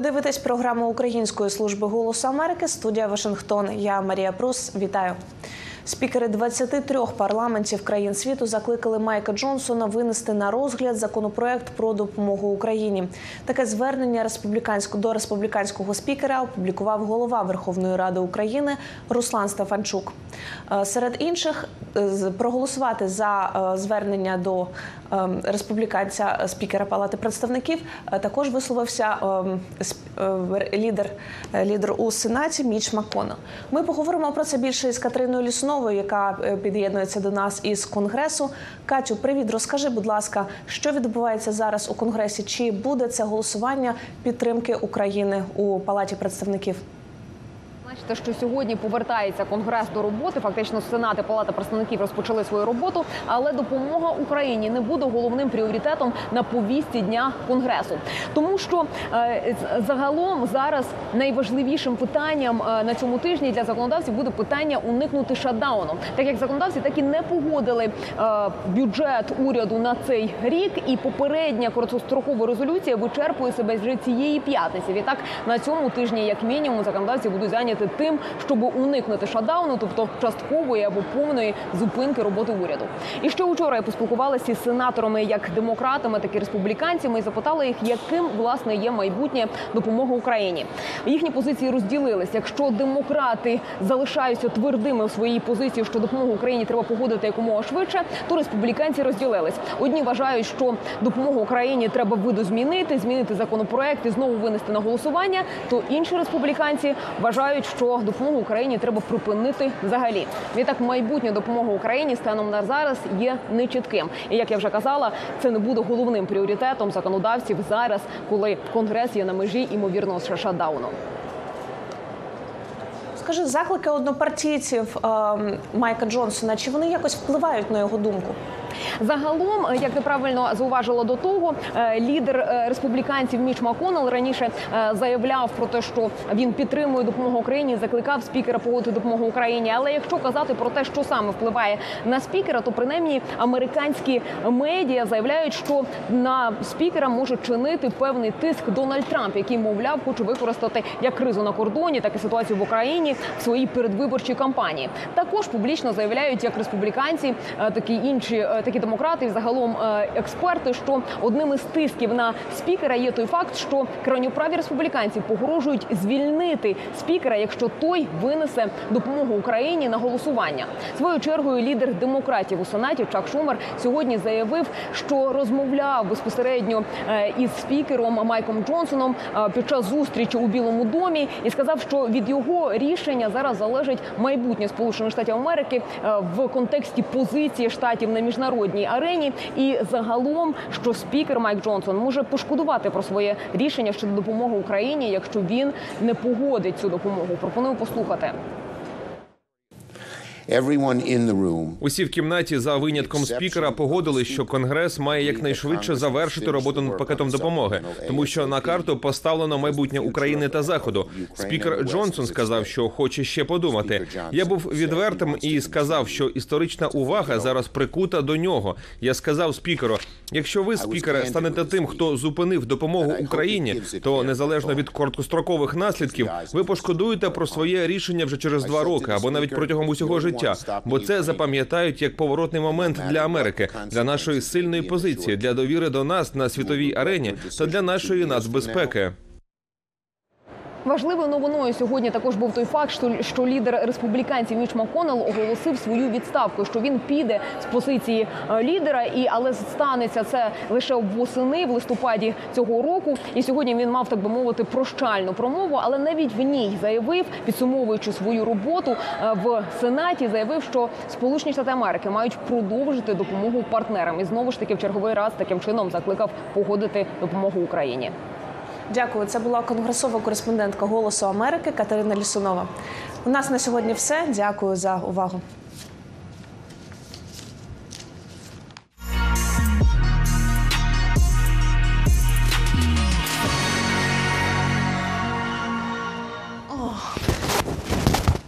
дивитесь програму Української служби голосу Америки. Студія Вашингтон. Я Марія Прус. Вітаю. Спікери 23 парламентів країн світу закликали Майка Джонсона винести на розгляд законопроект про допомогу Україні. Таке звернення республіканського до республіканського спікера опублікував голова Верховної Ради України Руслан Стефанчук. Е, Серед інших е, проголосувати за е, звернення до е, республіканця спікера Палати представників також висловився е, сп- е, лідер, лідер у сенаті Міч Макконел. Ми поговоримо про це більше із Катериною Лісуновою, яка е, під'єднується до нас із конгресу. Катю, привіт, розкажи, будь ласка, що відбувається зараз у конгресі? Чи буде це голосування підтримки України у Палаті представників? Бачите, що сьогодні повертається конгрес до роботи. Фактично, Сенат і Палата представників розпочали свою роботу, але допомога Україні не буде головним пріоритетом на повістці дня конгресу, тому що е, загалом зараз найважливішим питанням е, на цьому тижні для законодавців буде питання уникнути шатдауну, так як законодавці так і не погодили е, бюджет уряду на цей рік, і попередня короткострокова резолюція вичерпує себе вже цієї п'ятниці. Відтак на цьому тижні, як мінімум, законодавці будуть зайняті тим, щоб уникнути шатдауну, тобто часткової або повної зупинки роботи уряду. І ще вчора я поспілкувалася із сенаторами, як демократами, так і республіканцями, і запитала їх, яким власне є майбутнє допомога Україні. Їхні позиції розділились. Якщо демократи залишаються твердими в своїй позиції, що допомогу Україні треба погодити якомога швидше, то республіканці розділились. Одні вважають, що допомогу Україні треба видозмінити, змінити законопроект і знову винести на голосування. То інші республіканці вважають, що допомогу Україні треба припинити взагалі. Відтак майбутнє допомога Україні станом на зараз є нечітким. І як я вже казала, це не буде головним пріоритетом законодавців зараз, коли конгрес є на межі імовірного шатдауну. Скажи, заклики однопартійців ем, Майка Джонсона, чи вони якось впливають на його думку? Загалом, е, як ти правильно зауважила до того, е, лідер е, республіканців Міч Маконел раніше заявляв про те, що він підтримує допомогу Україні, закликав спікера погодити допомогу Україні. Але якщо казати про те, що саме впливає на спікера, то принаймні американські медіа заявляють, що на спікера може чинити певний тиск Дональд Трамп, який мовляв хоче використати як кризу на кордоні, так і ситуацію в Україні в своїй передвиборчій кампанії. Також публічно заявляють як республіканці, так і інші такі демократи, і загалом е, експерти, що одним із тисків на спікера є той факт, що крайньоправі республіканці погрожують звільнити спікера, якщо той винесе допомогу Україні на голосування. Своєю чергою лідер демократів у сенаті Чак Шумер сьогодні заявив, що розмовляв безпосередньо е, із спікером Майком Джонсоном е, під час зустрічі у Білому домі і сказав, що від його рішення зараз залежить майбутнє Сполучених Штатів Америки в контексті позиції штатів на міжнародній арені. І загалом, що спікер Майк Джонсон може пошкодувати про своє рішення щодо допомоги Україні, якщо він не погодить цю допомогу. Пропоную послухати. Усі в кімнаті за винятком спікера погодили, що конгрес має якнайшвидше завершити роботу над пакетом допомоги, тому що на карту поставлено майбутнє України та заходу. Спікер Джонсон сказав, що хоче ще подумати. Я був відвертим і сказав, що історична увага зараз прикута до нього. Я сказав спікеру: якщо ви, спікере, станете тим, хто зупинив допомогу Україні, то незалежно від короткострокових наслідків, ви пошкодуєте про своє рішення вже через два роки або навіть протягом усього життя, бо це запам'ятають як поворотний момент для Америки, для нашої сильної позиції, для довіри до нас на світовій арені та для нашої нацбезпеки. Важливою новиною сьогодні також був той факт, що, лідер республіканців Міч Макконел оголосив свою відставку, що він піде з позиції е, лідера, і але станеться це лише восени в листопаді цього року. І сьогодні він мав так би мовити прощальну промову, але навіть в ній заявив, підсумовуючи свою роботу е, в сенаті, заявив, що Сполучені Штати Америки мають продовжити допомогу партнерам. І знову ж таки в черговий раз таким чином закликав погодити допомогу Україні. Дякую. Це була конгресова кореспондентка Голосу Америки Катерина Лісунова. У нас на сьогодні все. Дякую за увагу.